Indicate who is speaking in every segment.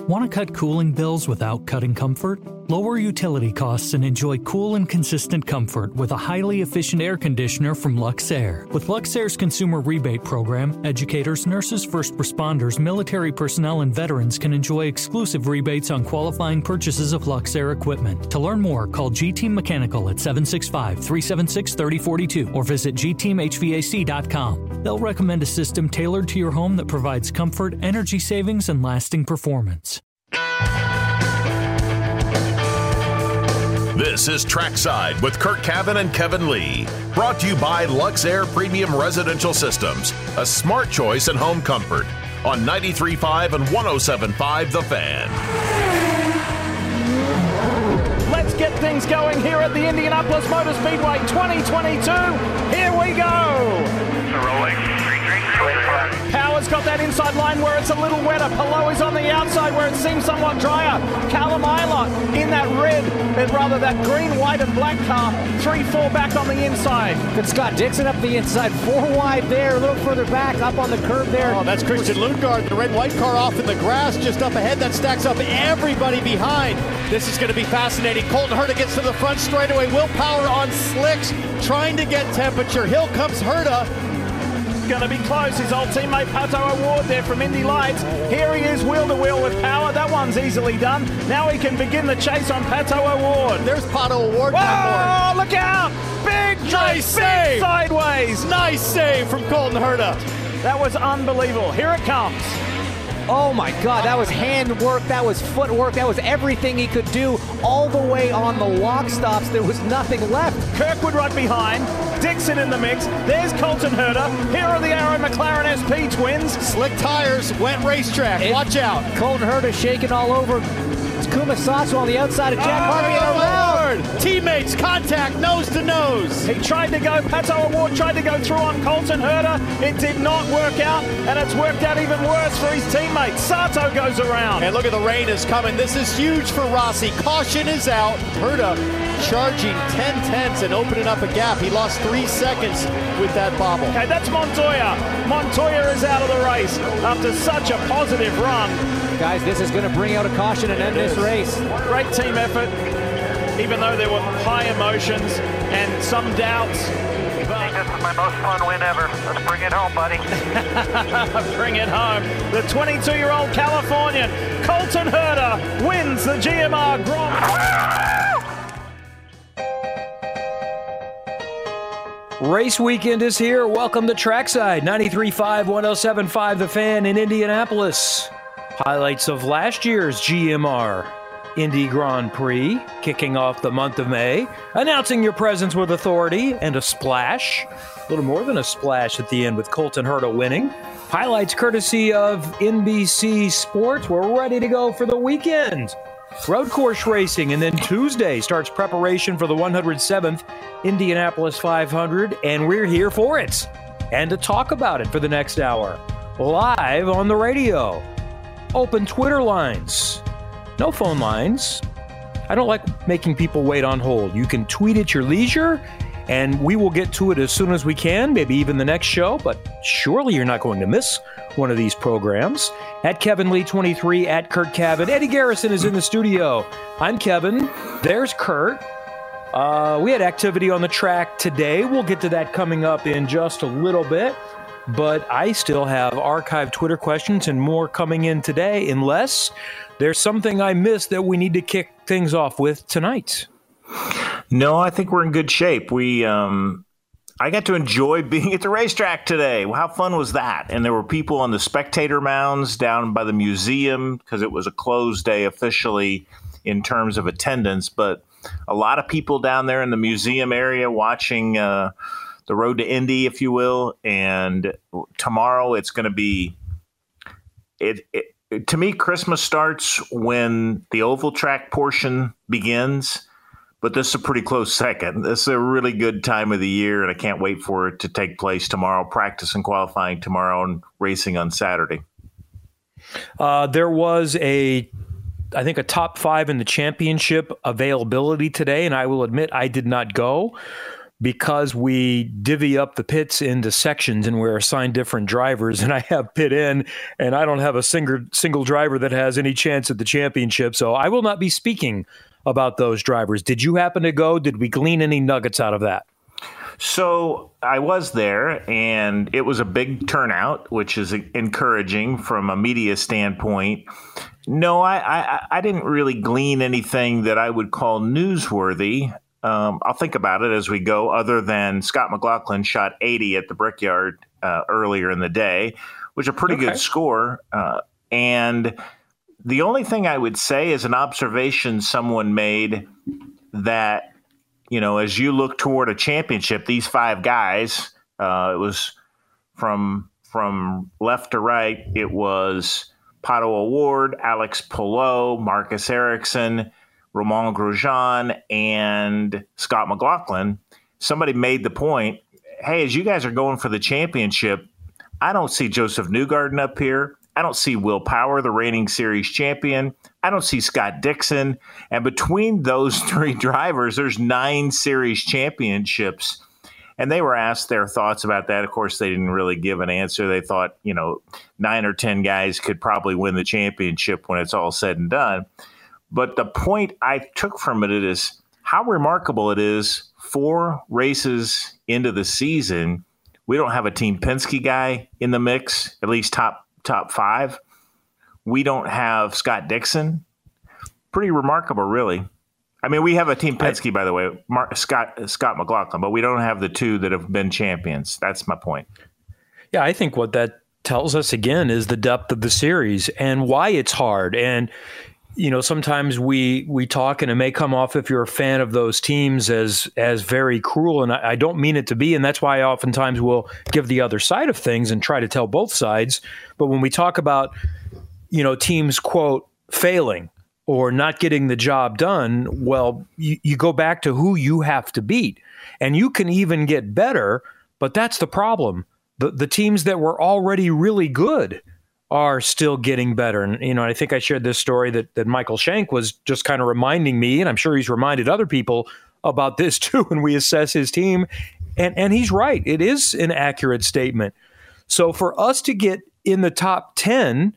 Speaker 1: Want to cut cooling bills without cutting comfort? Lower utility costs and enjoy cool and consistent comfort with a highly efficient air conditioner from Luxair. With Luxair's consumer rebate program, educators, nurses, first responders, military personnel, and veterans can enjoy exclusive rebates on qualifying purchases of Luxair equipment. To learn more, call G Team Mechanical at 765 376 3042 or visit gteamhvac.com. They'll recommend a system tailored to your home that provides comfort, energy savings, and lasting performance.
Speaker 2: This is Trackside with Curt Cavin and Kevin Lee. Brought to you by Luxair Premium Residential Systems, a smart choice in home comfort. On 93.5 and 107.5 The Fan.
Speaker 3: Let's get things going here at the Indianapolis Motor Speedway 2022. Here we go.
Speaker 4: Rolling.
Speaker 3: Power's got that inside line where it's a little wetter. Palou is on the outside where it seems somewhat drier. Callum Ilott in that red, rather that green, white, and black car. Three, four back on the inside.
Speaker 5: And Scott Dixon up the inside, four wide there, a little further back, up on the curb there.
Speaker 6: Oh, that's Christian Lundgaard, the red white car off in the grass, just up ahead. That stacks up everybody behind. This is going to be fascinating. Colton Herta gets to the front straightaway. Will Power on slicks, trying to get temperature. Hill comes Herta
Speaker 3: going to be close. His old teammate Pato O'Ward there from Indy Lights. Here he is wheel to wheel with power. That one's easily done. Now he can begin the chase on Pato O'Ward.
Speaker 6: There's Pato O'Ward.
Speaker 3: Oh, look out! Big
Speaker 6: nice save.
Speaker 3: sideways.
Speaker 6: Nice save from Colton Herta.
Speaker 3: That was unbelievable. Here it comes.
Speaker 5: Oh my God, that was handwork, that was footwork, that was everything he could do all the way on the lock stops. There was nothing left.
Speaker 3: Kirkwood right behind, Dixon in the mix. There's Colton Herta. Here are the Arrow McLaren SP twins.
Speaker 6: Slick tires, wet racetrack. It, Watch out.
Speaker 5: Colton Herta shaking all over. It's Kuma Sato on the outside of Jack
Speaker 6: oh,
Speaker 5: Harvey
Speaker 6: around. Teammates contact nose to nose.
Speaker 3: He tried to go, Pato O'Ward tried to go through on Colton Herta. It did not work out, and it's worked out even worse for his teammate. Sato goes around.
Speaker 6: And look at the rain is coming. This is huge for Rossi. Caution is out. Herta charging 10 tenths and opening up a gap. He lost three seconds with that bobble.
Speaker 3: Okay, that's Montoya. Montoya is out of the race after such a positive run.
Speaker 5: Guys, this is going to bring out a caution and end this race.
Speaker 3: Great team effort, even though there were high emotions and some doubts.
Speaker 4: I think this is my most fun win ever. Let's bring it home, buddy.
Speaker 3: bring it home. The 22-year-old Californian, Colton Herta, wins the GMR Grand
Speaker 7: Race weekend is here. Welcome to Trackside 93.5, 107.5 The Fan in Indianapolis. Highlights of last year's GMR Indy Grand Prix, kicking off the month of May, announcing your presence with authority and a splash. A little more than a splash at the end with Colton Herta winning. Highlights courtesy of NBC Sports. We're ready to go for the weekend. Road course racing, and then Tuesday starts preparation for the 107th Indianapolis 500, and we're here for it and to talk about it for the next hour. Live on the radio. Open Twitter lines. No phone lines. I don't like making people wait on hold. You can tweet at your leisure, and we will get to it as soon as we can, maybe even the next show, but surely you're not going to miss one of these programs. At Kevin Lee 23, at Curt Cavin. Eddie Garrison is in the studio. I'm Kevin. There's Curt. Uh, we had activity on the track today. We'll get to that coming up in just a little bit. But I still have archived Twitter questions and more coming in today, unless there's something I missed that we need to kick things off with tonight.
Speaker 8: No, I think we're in good shape. We um, I got to enjoy being at the racetrack today. How fun was that? And there were people on the spectator mounds down by the museum because it was a closed day officially in terms of attendance, but a lot of people down there in the museum area watching uh, the road to Indy, if you will. And tomorrow it's going to be it, it. To me, Christmas starts when the oval track portion begins but this is a pretty close second. This is a really good time of the year, and I can't wait for it to take place tomorrow. Practice and qualifying tomorrow, and racing on Saturday.
Speaker 7: Uh, there was a, I think, a top five in the championship availability today, and I will admit I did not go. Because we divvy up the pits into sections and we're assigned different drivers and I have pit in and I don't have a single single driver that has any chance at the championship so I will not be speaking about those drivers did you happen to go did we glean any nuggets out of that
Speaker 8: so I was there, and it was a big turnout, which is encouraging from a media standpoint. No, I, I, I didn't really glean anything that I would call newsworthy. Um, I'll think about it as we go, other than Scott McLaughlin shot 80 at the Brickyard uh, earlier in the day, which is a pretty okay. good score. Uh, and the only thing I would say is an observation someone made that, you know, as you look toward a championship, these five guys, uh, it was from from left to right, it was Pato O'Ward, Alex Palou, Marcus Ericsson, Romain Grosjean and Scott McLaughlin, somebody made the point hey, as you guys are going for the championship, I don't see Josef Newgarden up here. I don't see Will Power, the reigning series champion. I don't see Scott Dixon. And between those three drivers, there's nine series championships. And they were asked their thoughts about that. Of course, they didn't really give an answer. They thought, you know, nine or 10 guys could probably win the championship when it's all said and done. But the point I took from it is how remarkable it is four races into the season. We don't have a Team Penske guy in the mix, at least top top five. We don't have Scott Dixon. Pretty remarkable, really. I mean, we have a Team Penske, by the way, Mark, Scott Scott McLaughlin, but we don't have the two that have been champions. That's my point.
Speaker 7: Yeah, I think what that tells us again is the depth of the series and why it's hard. And you know sometimes we we talk and it may come off if you're a fan of those teams as as very cruel. And I, I, don't mean it to be. And that's why I oftentimes will give the other side of things and try to tell both sides. But when we talk about you know teams quote failing or not getting the job done well you, you go back to who you have to beat. And you can even get better but that's the problem. The the teams that were already really good are still getting better. And, you know, I think I shared this story that, that Michael Shank was just kind of reminding me, and I'm sure he's reminded other people about this too when we assess his team. And, and he's right. It is an accurate statement. So for us to get in the top 10,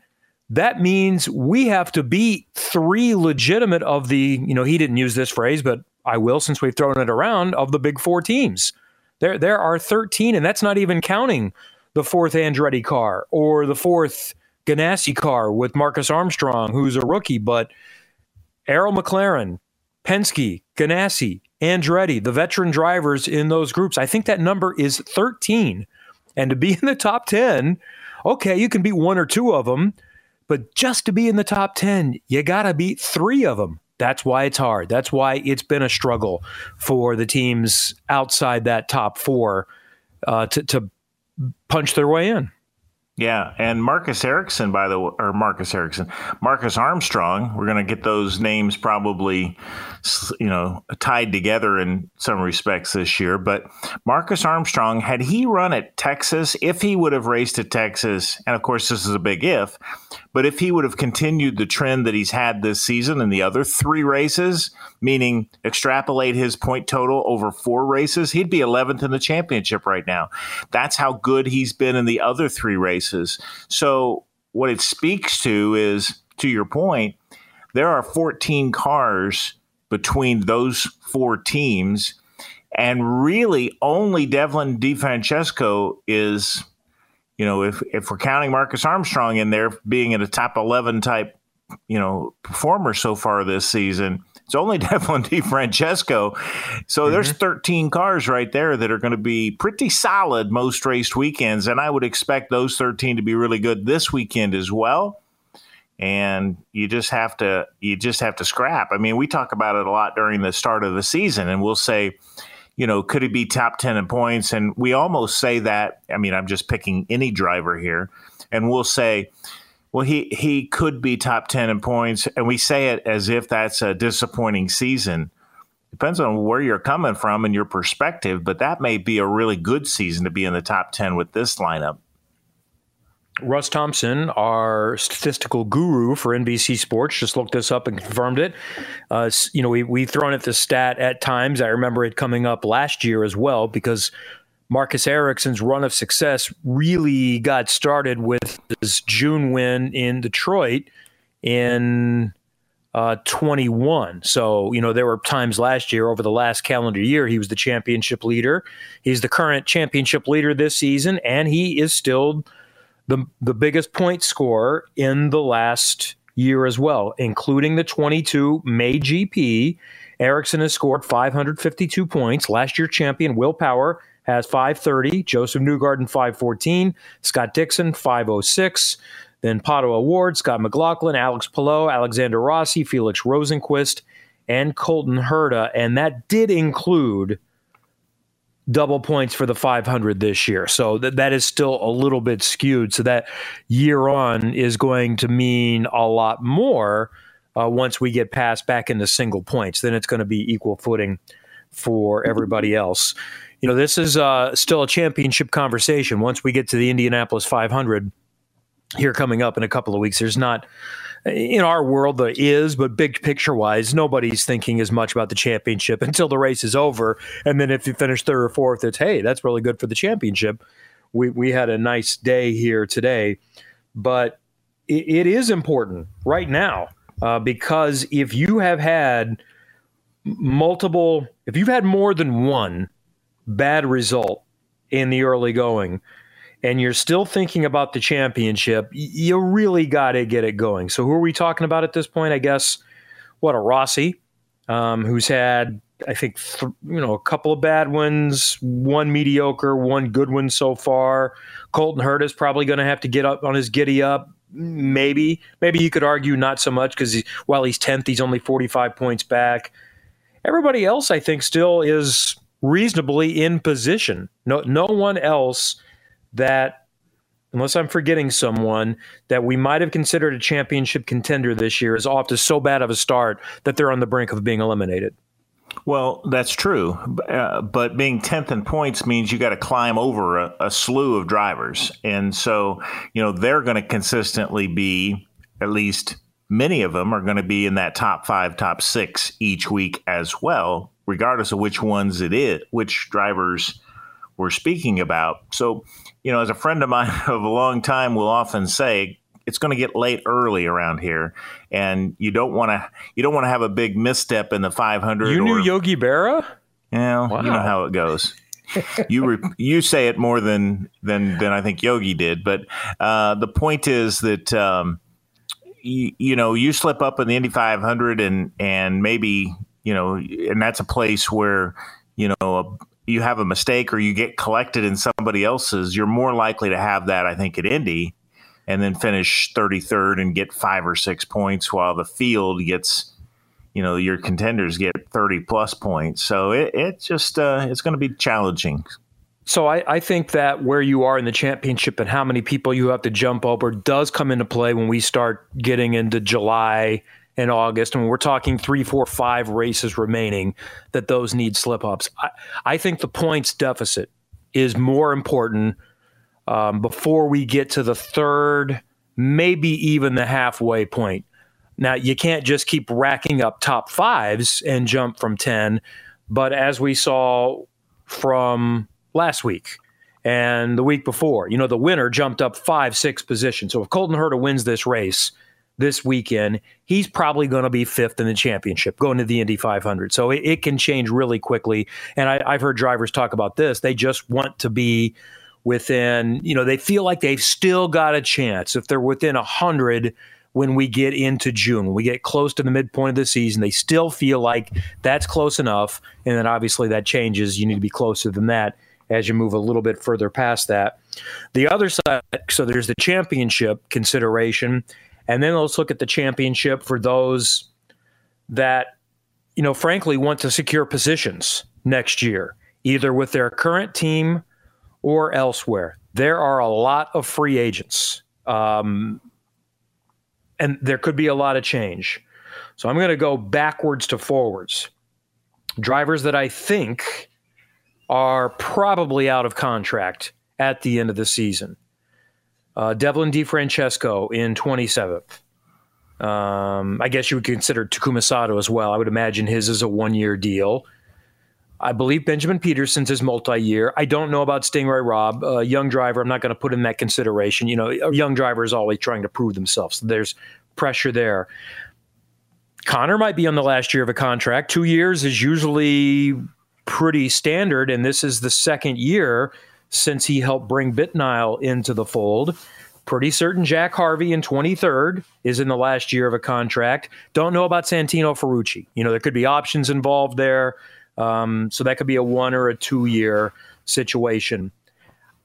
Speaker 7: that means we have to beat three legitimate of the, you know, he didn't use this phrase, but I will since we've thrown it around, of the big four teams. There, there are 13, and that's not even counting the fourth Andretti car or the fourth Ganassi car with Marcus Armstrong, who's a rookie, but Arrow McLaren, Penske, Ganassi, Andretti, the veteran drivers in those groups. I think that number is 13. And to be in the top 10, okay, you can beat one or two of them, but just to be in the top 10, you got to beat three of them. That's why it's hard. That's why it's been a struggle for the teams outside that top four uh, to, to punch their way in.
Speaker 8: Yeah, and Marcus Ericsson, by the way, or Marcus Ericsson, Marcus Armstrong. We're going to get those names probably, you know, tied together in some respects this year. But Marcus Armstrong, had he run at Texas, if he would have raced at Texas, and of course this is a big if, but if he would have continued the trend that he's had this season in the other three races, meaning extrapolate his point total over four races, he'd be 11th in the championship right now. That's how good he's been in the other three races. So, what it speaks to is, to your point, there are 14 cars between those four teams. And really, only Devlin DeFrancesco is you know, if if we're counting Marcus Armstrong in there being in a top eleven type, you know, performer so far this season, it's only Devlin DeFrancesco. So mm-hmm. there's 13 cars right there that are going to be pretty solid most raced weekends, and I would expect those 13 to be really good this weekend as well. And you just have to you just have to scrap. I mean, we talk about it a lot during the start of the season, and we'll say you know, could he be top 10 in points? And we almost say that. I mean, I'm just picking any driver here, and we'll say, well, he, he could be top 10 in points. And we say it as if that's a disappointing season. Depends on where you're coming from and your perspective, but that may be a really good season to be in the top 10 with this lineup.
Speaker 7: Russ Thompson, our statistical guru for NBC Sports, just looked this up and confirmed it. Uh, you know, we, we've thrown at the stat at times. I remember it coming up last year as well because Marcus Ericsson's run of success really got started with his June win in Detroit in uh, 21. So, you know, there were times last year over the last calendar year, he was the championship leader. He's the current championship leader this season, and he is still the, the biggest point scorer in the last year as well, including the 22 May GP. Ericsson has scored 552 points. Last year champion Will Power has 530, Josef Newgarden 514, Scott Dixon 506. Then Pato O'Ward, Scott McLaughlin, Alex Palou, Alexander Rossi, Felix Rosenqvist, and Colton Herta. And that did include double points for the 500 this year. So that, that is still a little bit skewed. So that year on is going to mean a lot more uh, once we get past back into single points. Then it's going to be equal footing for everybody else. You know, this is uh, still a championship conversation. Once we get to the Indianapolis 500, here coming up in a couple of weeks. There's not in our world there is, but big picture wise, nobody's thinking as much about the championship until the race is over. And then if you finish third or fourth, it's hey, that's really good for the championship. We we had a nice day here today, but it, it is important right now uh, because if you have had multiple, if you've had more than one bad result in the early going and you're still thinking about the championship, you really got to get it going. So, who are we talking about at this point? I guess what a Rossi, um, who's had I think th- you know a couple of bad ones, one mediocre, one good one so far. Colton Herta is probably going to have to get up on his giddy up. Maybe, maybe you could argue not so much because he, while he's tenth, he's only forty five points back. Everybody else, I think, still is reasonably in position. No, no one else that, unless I'm forgetting someone, that we might have considered a championship contender this year is off to so bad of a start that they're on the brink of being eliminated.
Speaker 8: Well, that's true. Uh, but being 10th in points means you got to climb over a, a, slew of drivers. And so, you know, they're going to consistently be, at least many of them are going to be in that top five, top six each week as well, regardless of which ones it is, which drivers we're speaking about. So, you know, as a friend of mine of a long time will often say, it's going to get late early around here, and you don't want to you don't want to have a big misstep in the 500.
Speaker 7: You knew Yogi Berra?
Speaker 8: You know, wow. you know how it goes. you re- you say it more than than than I think Yogi did, but uh, the point is that um, you, you know you slip up in the Indy 500 and and maybe you know, and that's a place where you know you have a mistake or you get collected in somebody else's, you're more likely to have that, I think, at Indy and then finish 33rd and get five or six points while the field gets, you know, your contenders get 30 plus points. So it, it just, uh, it's going to be challenging.
Speaker 7: So I, I think that where you are in the championship and how many people you have to jump over does come into play when we start getting into July in August, and we're talking three, four, five races remaining, that those need slip ups. I, I think the points deficit is more important um, before we get to the third, maybe even the halfway point. Now, you can't just keep racking up top fives and jump from 10, but as we saw from last week and the week before, you know, the winner jumped up five, six positions. So if Colton Herta wins this race, this weekend, he's probably going to be fifth in the championship going to the Indy 500. So it, it can change really quickly. And I, I've heard drivers talk about this. They just want to be within, you know, they feel like they've still got a chance. If they're within 100 when we get into June, when we get close to the midpoint of the season, they still feel like that's close enough. And then obviously that changes. You need to be closer than that as you move a little bit further past that. The other side, so there's the championship consideration. And then let's look at the championship for those that, you know, frankly want to secure positions next year, either with their current team or elsewhere. There are a lot of free agents, um, and there could be a lot of change. So I'm going to go backwards to forwards. Drivers that I think are probably out of contract at the end of the season. Uh, Devlin DeFrancesco in 27th. Um, I guess you would consider Takuma Sato as well. I would imagine his is a one year deal. I believe Benjamin Pedersen's is multi-year. I don't know about Sting Ray Robb, a young driver. I'm not going to put in that consideration. You know, a young driver is always trying to prove themselves. So there's pressure there. Conor might be on the last year of a contract. Two years is usually pretty standard, and this is the second year since he helped bring BitNile into the fold. Pretty certain Jack Harvey in 23rd is in the last year of a contract. Don't know about Santino Ferrucci. You know, there could be options involved there. Um, so that could be a one or a two year situation.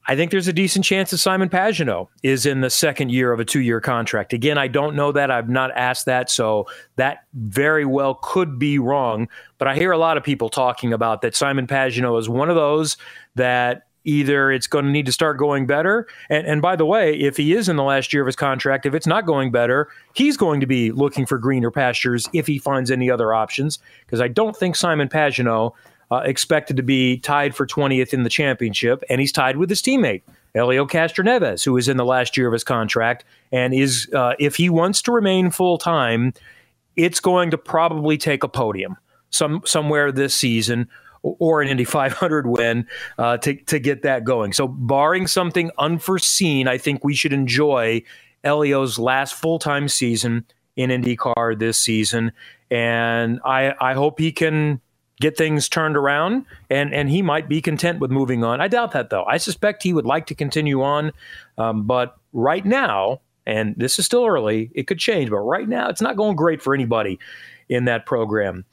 Speaker 7: I think there's a decent chance that Simon Pagenaud is in the second year of a two year contract. Again, I don't know that. I've not asked that. So that very well could be wrong. But I hear a lot of people talking about that Simon Pagenaud is one of those that either it's going to need to start going better. And, and by the way, if he is in the last year of his contract, if it's not going better, he's going to be looking for greener pastures if he finds any other options. Because I don't think Simon Pagenaud uh, expected to be tied for 20th in the championship, and he's tied with his teammate. Helio Castroneves, who is in the last year of his contract, and is, uh, if he wants to remain full time, it's going to probably take a podium some somewhere this season or an Indy 500 win uh, to, to get that going. So, barring something unforeseen, I think we should enjoy Helio's last full time season in IndyCar this season. And I, I hope he can get things turned around and, and he might be content with moving on. I doubt that, though. I suspect he would like to continue on. Um, but right now, and this is still early, it could change, but right now, it's not going great for anybody in that program.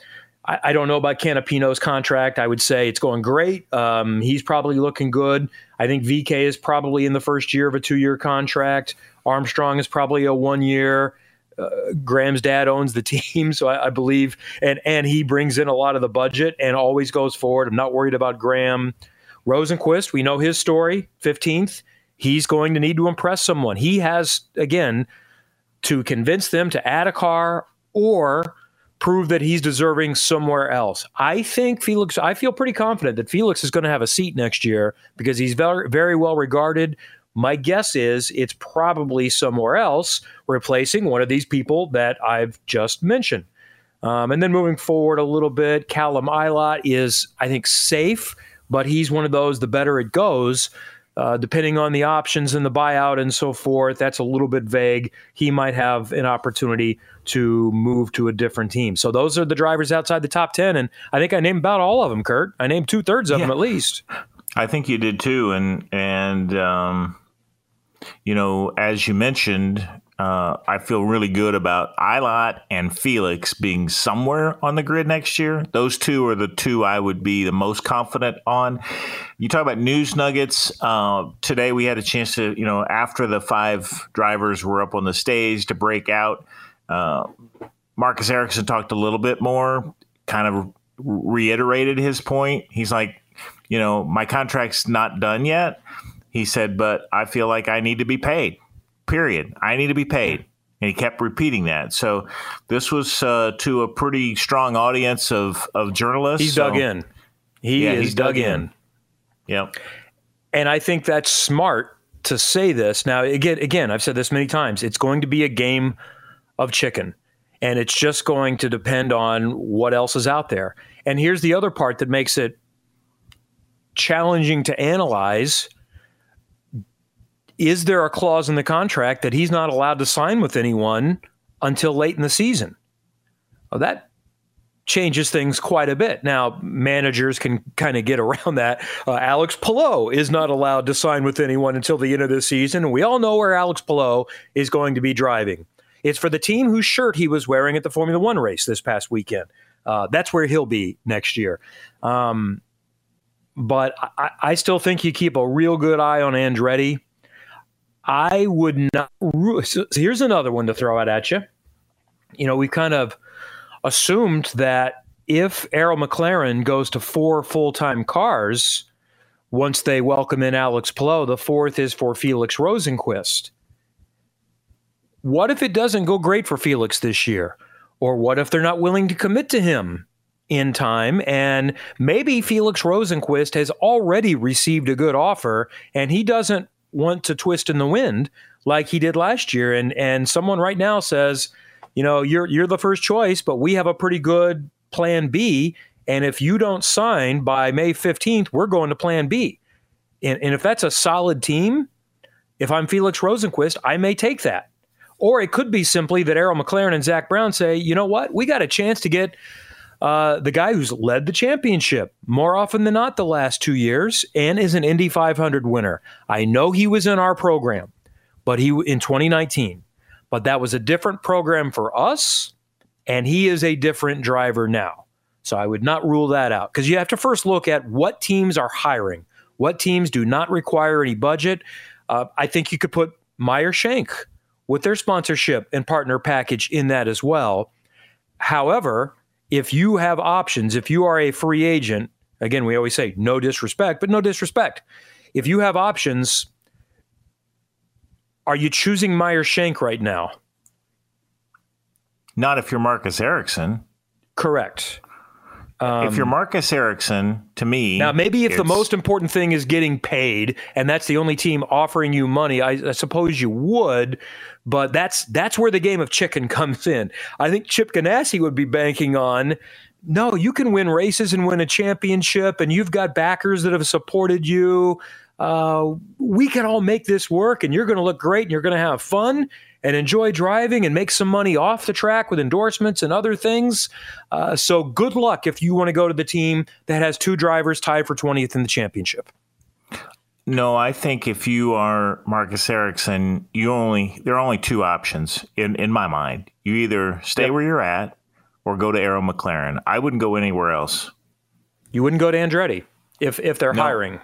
Speaker 7: I, I don't know about Canapino's contract. I would say it's going great. Um, he's probably looking good. I think VK is probably in the first year of a two year contract. Armstrong is probably a one year. Uh, Graham's dad owns the team, so I, I, believe, and and he brings in a lot of the budget and always goes forward. I'm not worried about Graham. Rosenqvist, we know his story. Fifteenth, he's going to need to impress someone. He has again to convince them to add a car or prove that he's deserving somewhere else. I think Felix, I feel pretty confident that Felix is going to have a seat next year because he's very, very well regarded. My guess is it's probably somewhere else, replacing one of these people that I've just mentioned. Um, and then moving forward a little bit, Callum Ilott is, I think, safe, but he's one of those, the better it goes, uh, depending on the options and the buyout and so forth, that's a little bit vague. He might have an opportunity to move to a different team. So those are the drivers outside the top 10. And I think I named about all of them, Curt. I named two thirds of yeah. them at least.
Speaker 8: I think you did too. And, and, um, you know, as you mentioned, uh, I feel really good about Ilott and Felix being somewhere on the grid next year. Those two are the two I would be the most confident on. You talk about news nuggets. Uh, today we had a chance to, you know, after the five drivers were up on the stage to break out, uh, Marcus Ericsson talked a little bit more, kind of reiterated his point. He's like, you know, my contract's not done yet. He said, but I feel like I need to be paid period. I need to be paid. And he kept repeating that. So this was uh, to a pretty strong audience of, of journalists.
Speaker 7: He's
Speaker 8: so,
Speaker 7: dug in. He yeah, is dug, dug in. in.
Speaker 8: Yep.
Speaker 7: And I think that's smart to say this. Now, again, again, I've said this many times. It's going to be a game of chicken, and it's just going to depend on what else is out there. And here's the other part that makes it challenging to analyze is there a clause in the contract that he's not allowed to sign with anyone until late in the season? Well, that changes things quite a bit. Now, managers can kind of get around that. Uh, Alex Palou is not allowed to sign with anyone until the end of the season. We all know where Alex Palou is going to be driving. It's for the team whose shirt he was wearing at the Formula One race this past weekend. Uh, that's where he'll be next year. Um, but I, I, still think you keep a real good eye on Andretti. I would not. So here's another one to throw out at you. You know, we kind of assumed that if Arrow McLaren goes to four full time cars, once they welcome in Alex Palou, the fourth is for Felix Rosenqvist. What if it doesn't go great for Felix this year? Or what if they're not willing to commit to him in time? And maybe Felix Rosenqvist has already received a good offer and he doesn't want to twist in the wind like he did last year. And and someone right now says, you know, you're you're the first choice, but we have a pretty good plan B. And if you don't sign by May 15th, we're going to plan B. And, and if that's a solid team, if I'm Felix Rosenqvist, I may take that. Or it could be simply that Arrow McLaren and Zak Brown say, you know what, we got a chance to get uh, the guy who's led the championship more often than not the last two years and is an Indy 500 winner. I know he was in our program, but he in 2019, but that was a different program for us, and he is a different driver now. So I would not rule that out because you have to first look at what teams are hiring, what teams do not require any budget. Uh, I think you could put Meyer Shank with their sponsorship and partner package in that as well. However, if you have options, if you are a free agent, again, we always say no disrespect, but no disrespect. If you have options, are you choosing Meyer Shank right now?
Speaker 8: Not if you're Marcus Ericsson.
Speaker 7: Correct.
Speaker 8: Um, if you're Marcus Ericsson, to me,
Speaker 7: now maybe if the most important thing is getting paid, and that's the only team offering you money, I, I, suppose you would. But that's that's where the game of chicken comes in. I think Chip Ganassi would be banking on. No, you can win races and win a championship, and you've got backers that have supported you. Uh, we can all make this work, and you're going to look great, and you're going to have fun, and enjoy driving and make some money off the track with endorsements and other things. Uh, so good luck if you want to go to the team that has two drivers tied for 20th in the championship.
Speaker 8: No, I think if you are Marcus Ericsson, you only there are only two options in in my mind. You either stay yep. where you're at or go to Arrow McLaren. I wouldn't go anywhere else.
Speaker 7: You wouldn't go to Andretti if if they're no. hiring.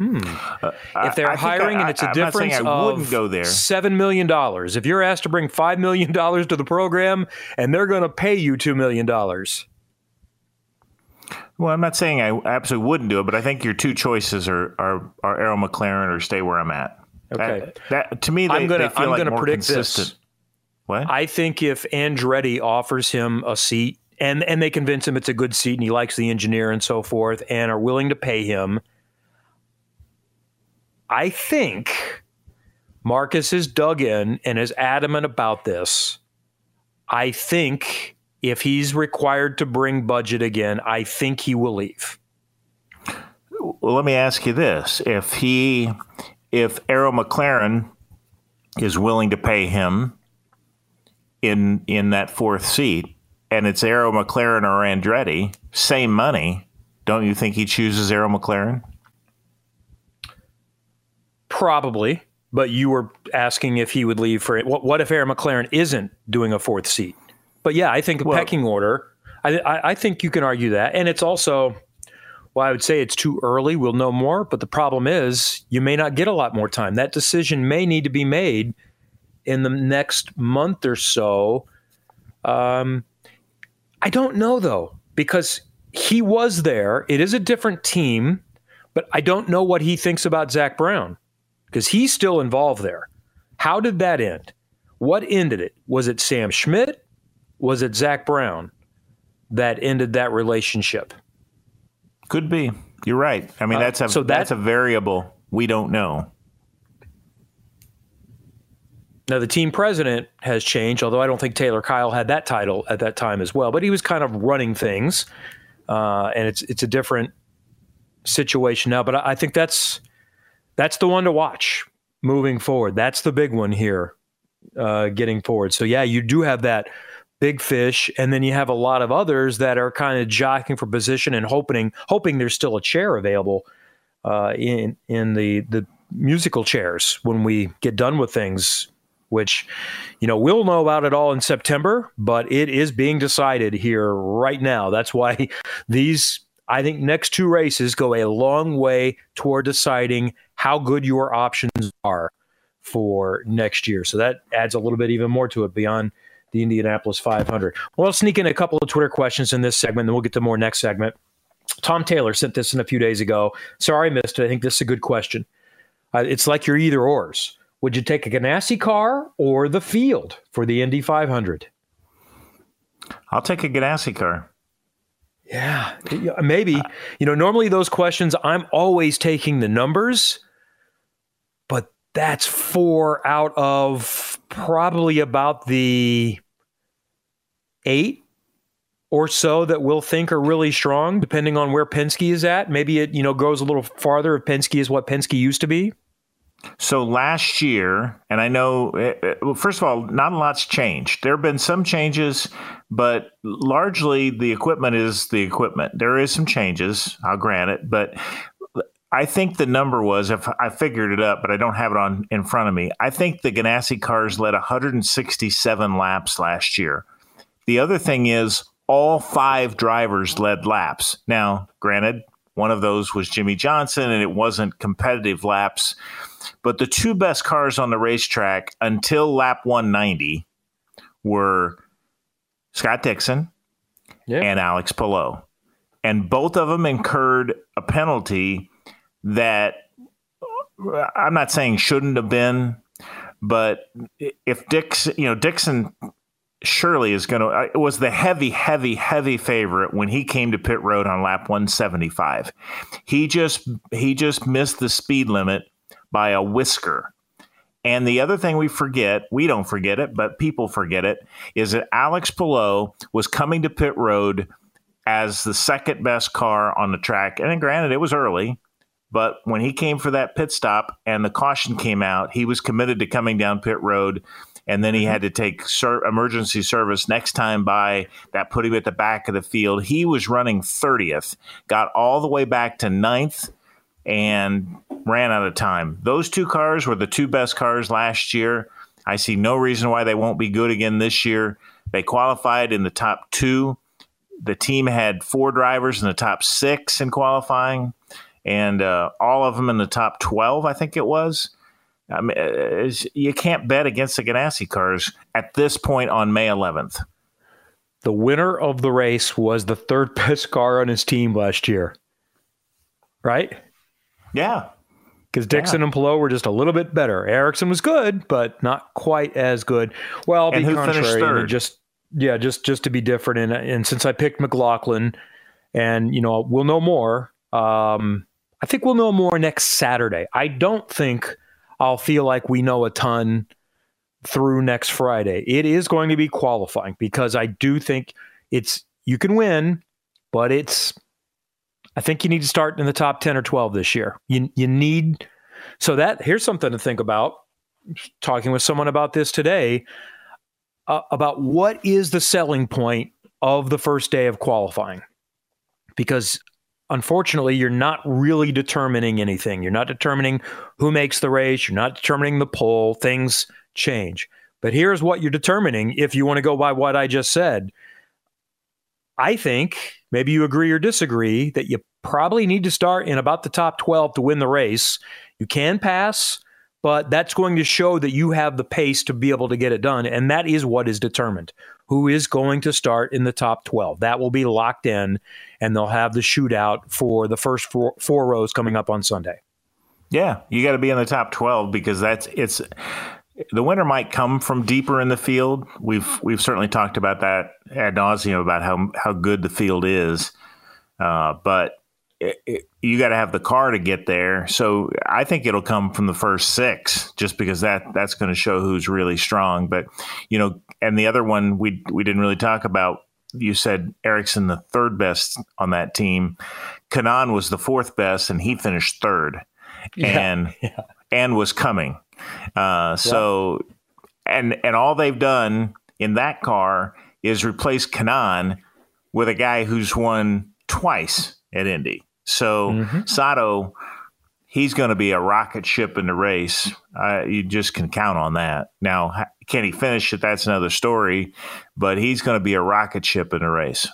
Speaker 7: Hmm. Uh, if they're hiring I, and it's a difference of
Speaker 8: go there.
Speaker 7: seven million dollars, if you're asked to bring five million dollars to the program and they're going to pay you two million dollars.
Speaker 8: Well, I'm not saying I absolutely wouldn't do it, but I think your two choices are are, are Arrow McLaren or stay where I'm at.
Speaker 7: Okay,
Speaker 8: that, that to me, they,
Speaker 7: I'm
Speaker 8: gonna I'm
Speaker 7: like
Speaker 8: gonna
Speaker 7: predict
Speaker 8: consistent.
Speaker 7: this.
Speaker 8: What
Speaker 7: I think if Andretti offers him a seat and and they convince him it's a good seat and he likes the engineer and so forth and are willing to pay him I think Marcus is dug in and is adamant about this. I think if he's required to bring budget again, I think he will leave.
Speaker 8: Well, let me ask you this: if he, if Arrow McLaren is willing to pay him in in that fourth seat, and it's Arrow McLaren or Andretti, same money, don't you think he chooses Arrow McLaren?
Speaker 7: Probably, but you were asking if he would leave for it. What, what if Arrow McLaren isn't doing a fourth seat? But yeah, I think a well, pecking order. I, I, I think you can argue that, and it's also. Well, I would say it's too early. We'll know more, but the problem is you may not get a lot more time. That decision may need to be made in the next month or so. Um, I don't know though, because he was there. It is a different team, but I don't know what he thinks about Zak Brown because he's still involved there. How did that end? What ended it? Was it Sam Schmidt? Was it Zak Brown that ended that relationship?
Speaker 8: Could be. You're right. I mean, uh, that's a so that, that's a variable we don't know.
Speaker 7: Now the team president has changed, although I don't think Taylor Kiel had that title at that time as well. But he was kind of running things, uh, and it's it's a different situation now. But I, I think that's that's the one to watch moving forward. That's the big one here, uh, getting forward. So yeah, you do have that big fish, and then you have a lot of others that are kind of jockeying for position and hoping hoping there's still a chair available uh, in in the the musical chairs when we get done with things. Which, you know, we'll know about it all in September, but it is being decided here right now. That's why these I think next two races go a long way toward deciding how good your options are for next year. So that adds a little bit even more to it beyond the Indianapolis 500. Well, I'll sneak in a couple of Twitter questions in this segment, then we'll get to more next segment. Tom Taylor sent this in a few days ago. Sorry I missed it. I think this is a good question. Uh, it's like your either ors. Would you take a Ganassi car or the field for the Indy 500?
Speaker 8: I'll take a Ganassi car.
Speaker 7: Yeah, maybe. You know, normally those questions, I'm always taking the numbers, that's four out of probably about the eight or so that we'll think are really strong, depending on where Penske is at. Maybe it you know goes a little farther if Penske is what Penske used to be.
Speaker 8: So last year, and I know, eh, eh, well, first of all, not a lot's changed. There have been some changes, but largely the equipment is the equipment. There is some changes, I'll grant it, but I think the number was if I figured it up, but I don't have it on in front of me. I think the Ganassi cars led 167 laps last year. The other thing is all five drivers led laps. Now, granted, one of those was Jimmie Johnson, and it wasn't competitive laps. But the two best cars on the racetrack until lap 190 were Scott Dixon yeah. and Alex Palou. And both of them incurred a penalty that I'm not saying shouldn't have been, but if Dixon, you know, Dixon surely is going to uh, was the heavy, heavy, heavy favorite when he came to pit road on lap 175. He just he just missed the speed limit by a whisker. And the other thing we forget, we don't forget it, but people forget it, is that Alex Palou was coming to pit road as the second best car on the track. And granted, it was early, but when he came for that pit stop and the caution came out, he was committed to coming down pit road. And then he mm-hmm. had to take ser- emergency service next time by. That put him at the back of the field. He was running 30th, got all the way back to ninth, and ran out of time. Those two cars were the two best cars last year. I see no reason why they won't be good again this year. They qualified in the top two. The team had four drivers in the top six in qualifying and uh, all of them in the top 12, I think it was. I mean, uh, you can't bet against the Ganassi cars at this point on May 11th.
Speaker 7: The winner of the race was the third best car on his team last year, right?
Speaker 8: Yeah.
Speaker 7: Because Dixon yeah. and Palou were just a little bit better. Ericsson was good, but not quite as good. Well, I'll
Speaker 8: and
Speaker 7: be
Speaker 8: contrary.
Speaker 7: Just yeah, just just to be different. And and since I picked McLaughlin, and you know we'll know more. Um, I think we'll know more next Saturday. I don't think I'll feel like we know a ton through next Friday. It is going to be qualifying because I do think it's you can win, but it's I think you need to start in the top 10 or 12 this year. You you need so that here's something to think about. Talking with someone about this today uh, about what is the selling point of the first day of qualifying. Because unfortunately, you're not really determining anything. You're not determining who makes the race. You're not determining the pole. Things change. But here's what you're determining if you want to go by what I just said. I think, maybe you agree or disagree, that you probably need to start in about the top 12 to win the race. You can pass, but that's going to show that you have the pace to be able to get it done. And that is what is determined who is going to start in the top 12. That will be locked in, and they'll have the shootout for the first four, four rows coming up on Sunday.
Speaker 8: Yeah, you got to be in the top 12 because that's it's the winner might come from deeper in the field. We've we've certainly talked about that ad nauseum about how how good the field is, uh, but it, it, you got to have the car to get there. So I think it'll come from the first six, just because that that's going to show who's really strong. But you know, and the other one we we didn't really talk about. You said Ericsson the third best on that team. Kanaan was the fourth best, and he finished third, and yeah. and was coming. Uh, so, yeah. and and all they've done in that car is replace Kanaan with a guy who's won twice at Indy. So mm-hmm. Sato, he's going to be a rocket ship in the race. Uh, you just can count on that. Now, can he finish it? That's another story. But he's going to be a rocket ship in the race.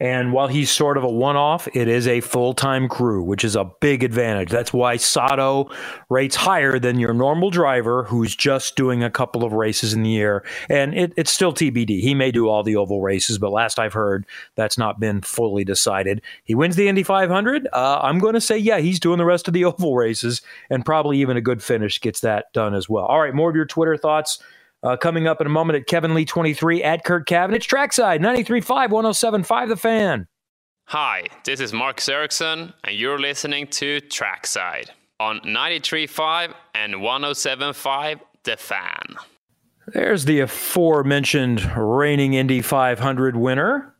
Speaker 7: And while he's sort of a one off, it is a full time crew, which is a big advantage. That's why Sato rates higher than your normal driver who's just doing a couple of races in the year. And it, it's still TBD. He may do all the oval races, but last I've heard, that's not been fully decided. He wins the Indy 500. Uh, I'm going to say, yeah, he's doing the rest of the oval races, and probably even a good finish gets that done as well. All right, more of your Twitter thoughts uh, coming up in a moment at Kevin Lee 23 at Kurt Cavenage, trackside 93.5, 107.5 The Fan.
Speaker 9: Hi, this is Marcus Ericsson, and you're listening to Trackside. on 93.5 and 107.5 The Fan.
Speaker 7: There's the aforementioned reigning Indy 500 winner.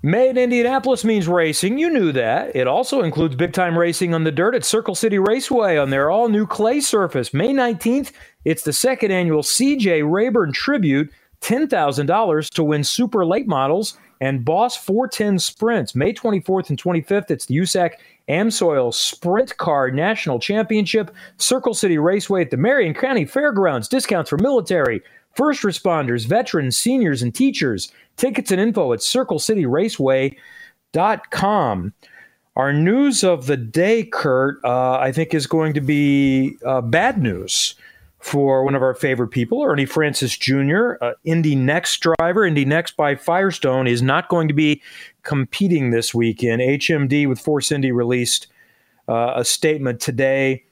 Speaker 7: Made in Indianapolis means racing. You knew that. It also includes big time racing on the dirt at Circle City Raceway on their all new clay surface. May 19th, it's the second annual CJ Rayburn Tribute. $10,000 to win super late models and Boss 410 sprints. May 24th and 25th, it's the USAC Amsoil Sprint Car National Championship, Circle City Raceway at the Marion County Fairgrounds. Discounts for military, first responders, veterans, seniors, and teachers. Tickets and info at circlecityraceway.com. Our news of the day, Curt, uh, I think is going to be uh, bad news for one of our favorite people, Ernie Francis Jr., uh, Indy Next driver. Indy Next by Firestone is not going to be competing this weekend. HMD with Force Indy released uh, a statement today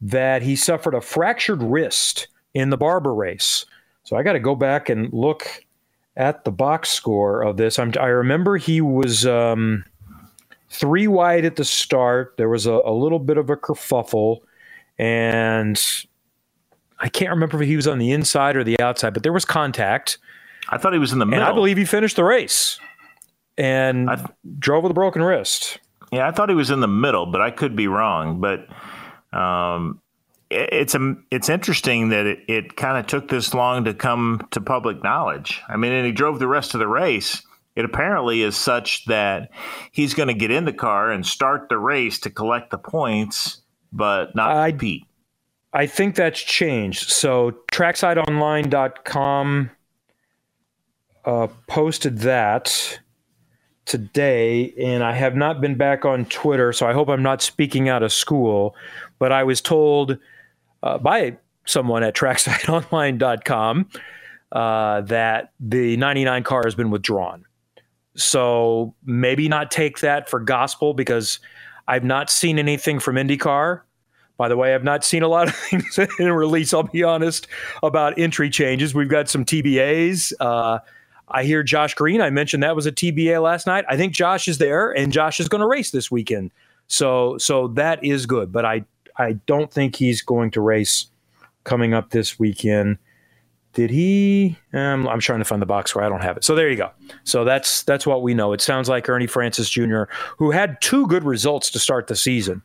Speaker 7: that he suffered a fractured wrist in the Barber race. So I got to go back and look at the box score of this. I'm, i remember he was um, three wide at the start. There was a, a little bit of a kerfuffle, and I can't remember if he was on the inside or the outside, but there was contact.
Speaker 8: I thought he was in the middle.
Speaker 7: And I believe he finished the race and th- drove with a broken wrist.
Speaker 8: Yeah, I thought he was in the middle, but I could be wrong. But um, it, it's a, it's interesting that it, it kind of took this long to come to public knowledge. I mean, and he drove the rest of the race. It apparently is such that he's going to get in the car and start the race to collect the points, but not I, compete.
Speaker 7: I think that's changed. So tracksideonline.com uh, posted that today, and I have not been back on Twitter, so I hope I'm not speaking out of school. But I was told uh, by someone at tracksideonline.com uh, that the 99 car has been withdrawn. So maybe not take that for gospel because I've not seen anything from IndyCar by the way, I've not seen a lot of things in release, I'll be honest, about entry changes. We've got some TBAs. Uh, I hear Josh Green. I mentioned that was a TBA last night. I think Josh is there, and Josh is going to race this weekend. So, so that is good. But I, I don't think he's going to race coming up this weekend. Did he? Um, I'm trying to find the box where I don't have it. So there you go. So that's that's what we know. It sounds like Ernie Francis Jr., who had two good results to start the season.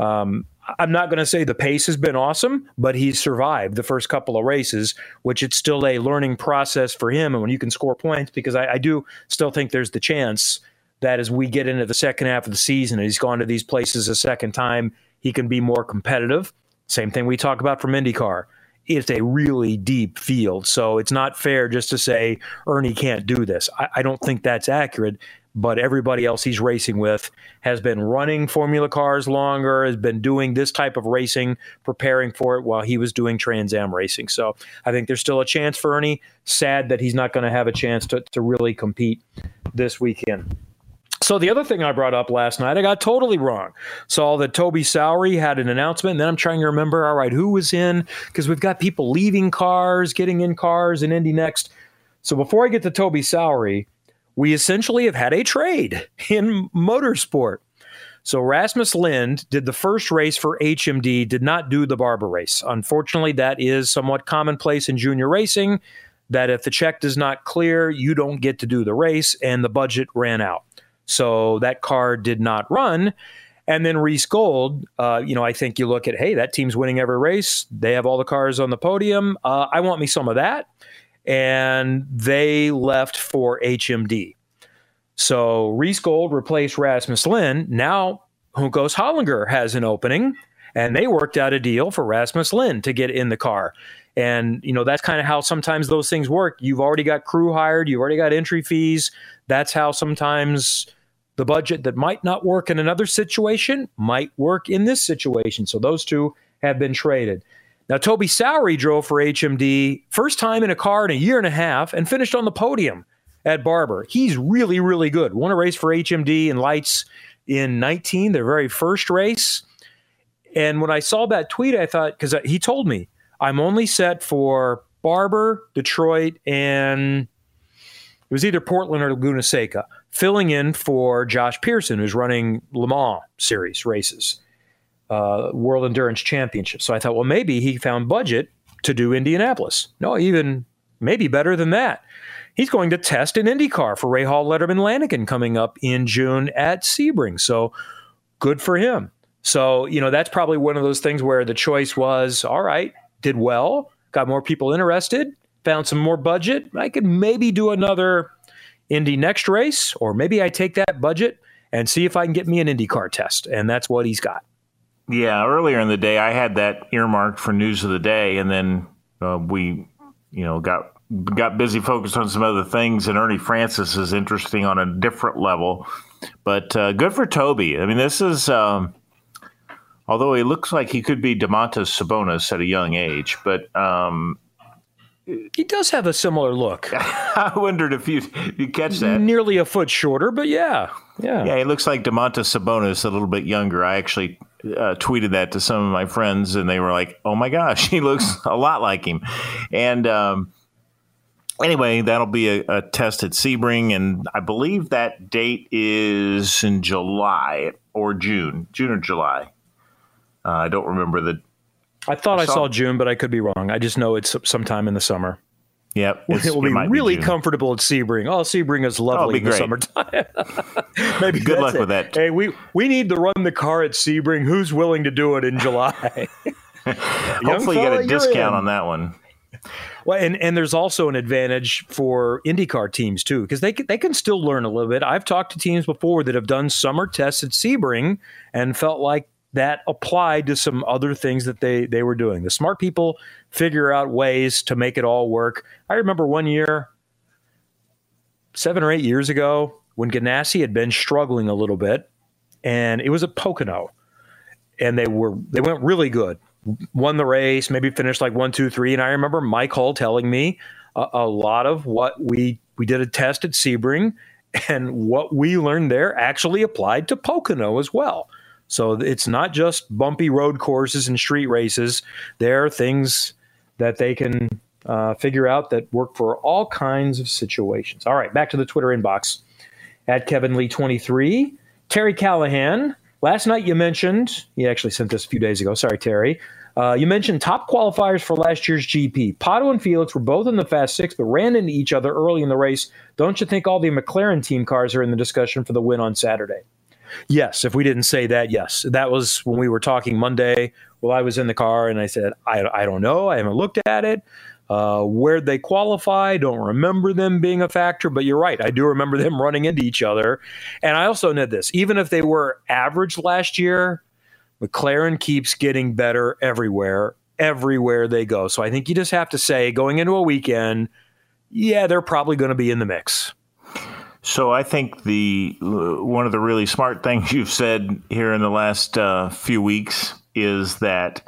Speaker 7: Um, I'm not going to say the pace has been awesome, but he's survived the first couple of races, which it's still a learning process for him. And when you can score points, because I, I do still think there's the chance that as we get into the second half of the season and he's gone to these places a second time, he can be more competitive. Same thing we talk about from IndyCar. It's a really deep field. So it's not fair just to say Ernie can't do this. I, I don't think that's accurate but everybody else he's racing with has been running Formula cars longer, has been doing this type of racing, preparing for it while he was doing Trans Am racing. So I think there's still a chance for Ernie. Sad that he's not going to have a chance to, to really compete this weekend. So the other thing I brought up last night, I got totally wrong. Saw that Toby Sowery had an announcement, and then I'm trying to remember, all right, who was in? Because we've got people leaving cars, getting in cars, and Indy next. So before I get to Toby Sowery, we essentially have had a trade in motorsport. So Rasmus Lindh did the first race for HMD, did not do the Barber race. Unfortunately, that is somewhat commonplace in junior racing that if the check does not clear, you don't get to do the race, and the budget ran out. So that car did not run. And then Reece Gold, uh, you know, I think you look at, hey, that team's winning every race. They have all the cars on the podium. Uh, I want me some of that and they left for HMD. So Reece Gold replaced Rasmus Lindh. Now Juncos Hollinger has an opening, and they worked out a deal for Rasmus Lindh to get in the car. And, you know, that's kind of how sometimes those things work. You've already got crew hired, you've already got entry fees. That's how sometimes the budget that might not work in another situation might work in this situation. So those two have been traded. Now, Toby Sowery drove for HMD first time in a car in a year and a half and finished on the podium at Barber. He's really, really good. Won a race for HMD in lights in 19, their very first race. And when I saw that tweet, I thought, because he told me, I'm only set for Barber, Detroit, and it was either Portland or Laguna Seca, filling in for Josh Pierson, who's running Le Mans series races. Uh, World Endurance Championship. So I thought, well, maybe he found budget to do Indianapolis. No, even maybe better than that. He's going to test an IndyCar for Rahal Letterman Lanigan coming up in June at Sebring. So good for him. So, you know, that's probably one of those things where the choice was all right, did well, got more people interested, found some more budget. I could maybe do another Indy next race, or maybe I take that budget and see if I can get me an IndyCar test. And that's what he's got.
Speaker 8: Yeah, earlier in the day, I had that earmarked for news of the day, and then uh, we, you know, got got busy focused on some other things. And Ernie Francis is interesting on a different level, but uh, good for Toby. I mean, this is. Um, although he looks like he could be Domantas Sabonis at a young age, but um,
Speaker 7: he does have a similar look.
Speaker 8: I wondered if you you catch that.
Speaker 7: Nearly a foot shorter, but yeah, yeah,
Speaker 8: yeah. He looks like Domantas Sabonis, a little bit younger. I actually uh, tweeted that to some of my friends, and they were like, "Oh my gosh, he looks a lot like him." And um, anyway, that'll be a, a, test at Sebring, and I believe that date is in July or June, June or July. Uh, I don't remember the.
Speaker 7: I thought I saw, I saw, June, but I could be wrong. I just know it's sometime in the summer.
Speaker 8: Yep,
Speaker 7: it will be really be comfortable at Sebring. Oh, Sebring is lovely in the summertime.
Speaker 8: Maybe good luck it. with that.
Speaker 7: Hey, we we need to run the car at Sebring. Who's willing to do it in July?
Speaker 8: Hopefully, you get a discount on that one.
Speaker 7: Well, and, and there's also an advantage for IndyCar teams too, because they can, they can still learn a little bit. I've talked to teams before that have done summer tests at Sebring and felt like that applied to some other things that they they were doing. The smart people figure out ways to make it all work. I remember one year, seven or eight years ago, when Ganassi had been struggling a little bit, and it was at Pocono, and they were they went really good, won the race, maybe finished like one, two, three. And I remember Mike Hull telling me a, a lot of what we we did a test at Sebring, and what we learned there actually applied to Pocono as well. So it's not just bumpy road courses and street races. There are things that they can uh, figure out that work for all kinds of situations. All right, back to the Twitter inbox at Kevin Lee 23. Terry Callahan. Last night you mentioned, he actually sent this a few days ago. Sorry, Terry. Uh, you mentioned top qualifiers for last year's GP. Pato and Felix were both in the Fast Six, but ran into each other early in the race. Don't you think all the McLaren team cars are in the discussion for the win on Saturday? Yes, if we didn't say that, yes. That was when we were talking Monday. Well, I was in the car and I said, I, I don't know. I haven't looked at it. Uh, where'd they qualify? Don't remember them being a factor, but you're right. I do remember them running into each other. And I also know this even if they were average last year, McLaren keeps getting better everywhere, everywhere they go. So I think you just have to say going into a weekend, yeah, they're probably going to be in the mix.
Speaker 8: So I think the one of the really smart things you've said here in the last uh, few weeks is that,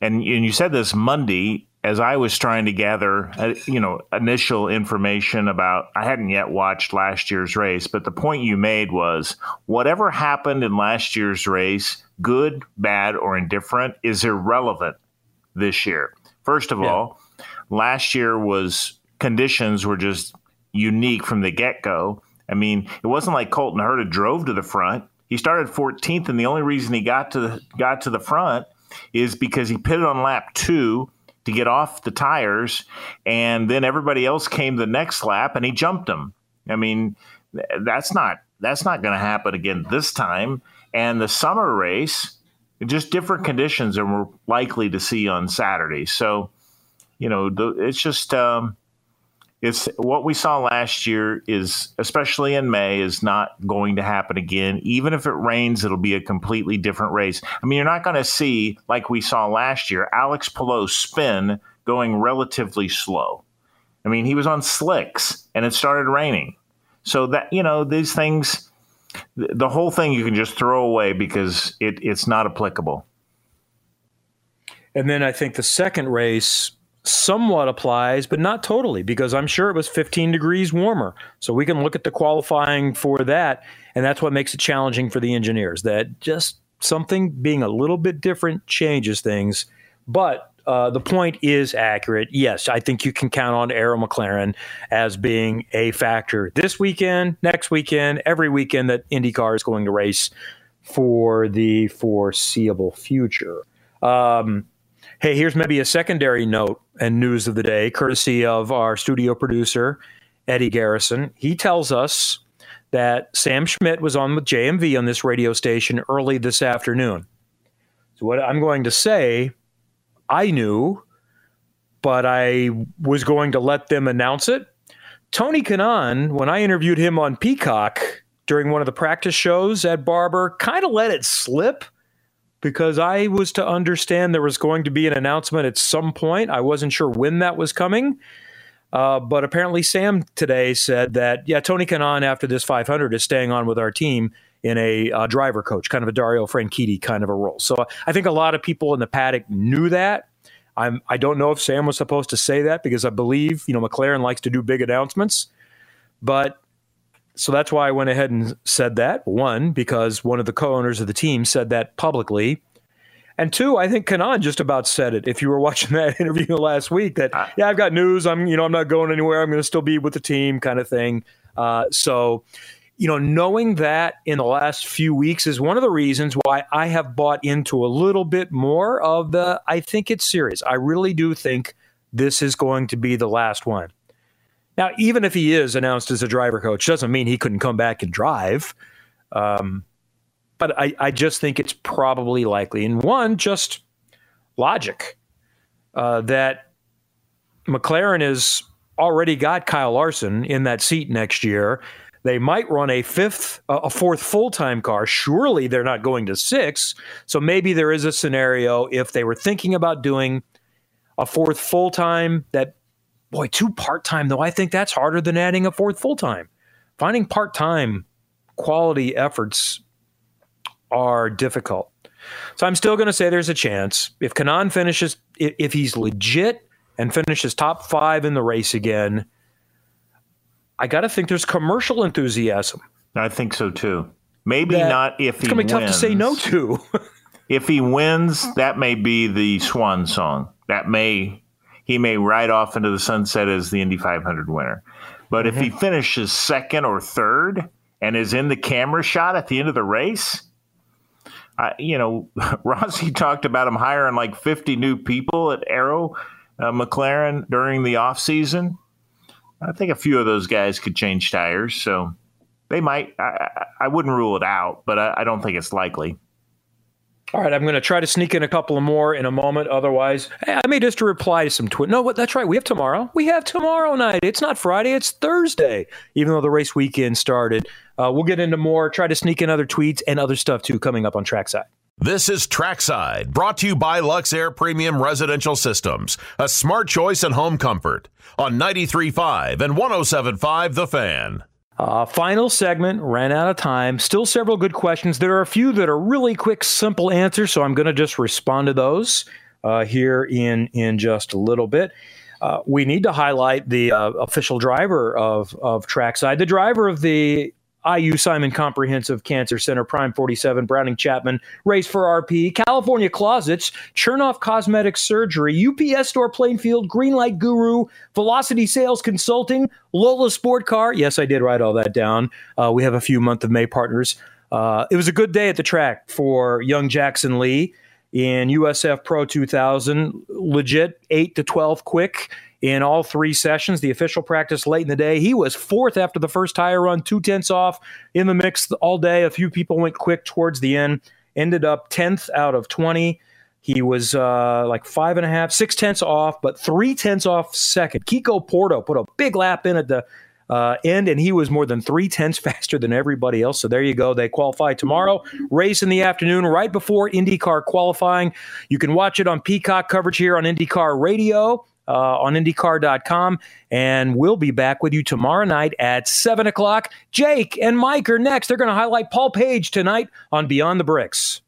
Speaker 8: and and you said this Monday as I was trying to gather, uh, you know, initial information about. I hadn't yet watched last year's race, but the point you made was whatever happened in last year's race, good, bad, or indifferent, is irrelevant this year. First of yeah. all, last year was conditions were just unique from the get go. I mean, it wasn't like Colton Herta drove to the front. He started 14th, and the only reason he got to the, got to the front is because he pitted on lap two to get off the tires, and then everybody else came the next lap, and he jumped them. I mean, that's not that's not going to happen again this time. And the summer race, just different conditions than we're likely to see on Saturday. So, you know, it's just. Um, it's what we saw last year is especially in May is not going to happen again. Even if it rains, it'll be a completely different race. I mean, you're not going to see like we saw last year, Alex Palou spin going relatively slow. I mean, he was on slicks and it started raining. So that you know, these things the whole thing you can just throw away because it, it's not applicable.
Speaker 7: And then I think the second race somewhat applies, but not totally, because I'm sure it was 15 degrees warmer. So we can look at the qualifying for that. And that's what makes it challenging for the engineers that just something being a little bit different changes things. But uh, the point is accurate. Yes, I think you can count on Arrow McLaren as being a factor this weekend, next weekend, every weekend that IndyCar is going to race for the foreseeable future. Um, hey, here's maybe a secondary note and news of the day, courtesy of our studio producer, Eddie Garrison. He tells us that Sam Schmidt was on with JMV on this radio station early this afternoon. So, what I'm going to say, I knew, but I was going to let them announce it. Tony Kanaan, when I interviewed him on Peacock during one of the practice shows at Barber, kind of let it slip because I was to understand there was going to be an announcement at some point. I wasn't sure when that was coming. Uh, but apparently, Sam today said that, yeah, Tony Kanaan, after this 500, is staying on with our team in a uh, driver coach, kind of a Dario Franchitti kind of a role. So I think a lot of people in the paddock knew that. I'm, I don't know if Sam was supposed to say that because I believe, you know, McLaren likes to do big announcements. But so that's why I went ahead and said that. One, because one of the co owners of the team said that publicly. And two, I think Kanaan just about said it. If you were watching that interview last week, that uh, yeah, I've got news. I'm you know I'm not going anywhere. I'm going to still be with the team, kind of thing. Uh, so, you know, knowing that in the last few weeks is one of the reasons why I have bought into a little bit more of the. I think it's serious. I really do think this is going to be the last one. Now, even if he is announced as a driver coach, doesn't mean he couldn't come back and drive. Um, but I, I just think it's probably likely. And one, just logic uh, that McLaren has already got Kyle Larson in that seat next year. They might run a fifth, a fourth full time car. Surely they're not going to six. So maybe there is a scenario if they were thinking about doing a fourth full time that, boy, two part time, though, I think that's harder than adding a fourth full time. Finding part time quality efforts are difficult. So I'm still going to say there's a chance. If Kanaan finishes, if he's legit and finishes top five in the race again, I got to think there's commercial enthusiasm.
Speaker 8: I think so too. Maybe not if
Speaker 7: he It's going to be tough to say no to.
Speaker 8: if he wins, that may be the swan song. That may, he may ride off into the sunset as the Indy 500 winner. But mm-hmm. if he mm-hmm. finishes second or third and is in the camera shot at the end of the race, I, you know, Rossi talked about him hiring like 50 new people at Arrow uh, McLaren during the off season. I think a few of those guys could change tires, so they might. I, I wouldn't rule it out, but I, I don't think it's likely.
Speaker 7: All right, I'm going to try to sneak in a couple of more in a moment. Otherwise, hey, I may just reply to some tweet. No, what? That's right. We have tomorrow. We have tomorrow night. It's not Friday. It's Thursday. Even though the race weekend started, uh, we'll get into more. Try to sneak in other tweets and other stuff too coming up on Trackside.
Speaker 2: This is Trackside, brought to you by Luxaire Premium Residential Systems, a smart choice in home comfort on 93.5 and 107.5 The Fan.
Speaker 7: Uh, final segment, ran out of time. Still several good questions. There are a few that are really quick, simple answers, so I'm going to just respond to those uh, here in, in just a little bit. Uh, we need to highlight the uh, official driver of, of Trackside, the driver of the IU Simon Comprehensive Cancer Center, Prime 47, Browning Chapman, Race for RP, California Closets, Chernoff Cosmetic Surgery, UPS Store Plainfield, Greenlight Guru, Velocity Sales Consulting, Lola Sport Car. Yes, I did write all that down. Uh, we have a few month of May partners. Uh, it was a good day at the track for young Jackson Lee in USF Pro 2000. Legit 8 to 12 quick in all three sessions. The official practice late in the day. He was fourth after the first tire run, two tenths off in the mix all day. A few people went quick towards the end. Ended up 10th out of 20. He was uh, like five and a half, six tenths off, but three tenths off second. Kiko Porto put a big lap in at the uh, end, and he was more than three tenths faster than everybody else. So there you go. They qualify tomorrow. Race in the afternoon, right before IndyCar qualifying. You can watch it on Peacock coverage here on IndyCar Radio uh, on IndyCar.com. And we'll be back with you tomorrow night at 7 o'clock. Jake and Mike are next. They're going to highlight Paul Page tonight on Beyond the Bricks.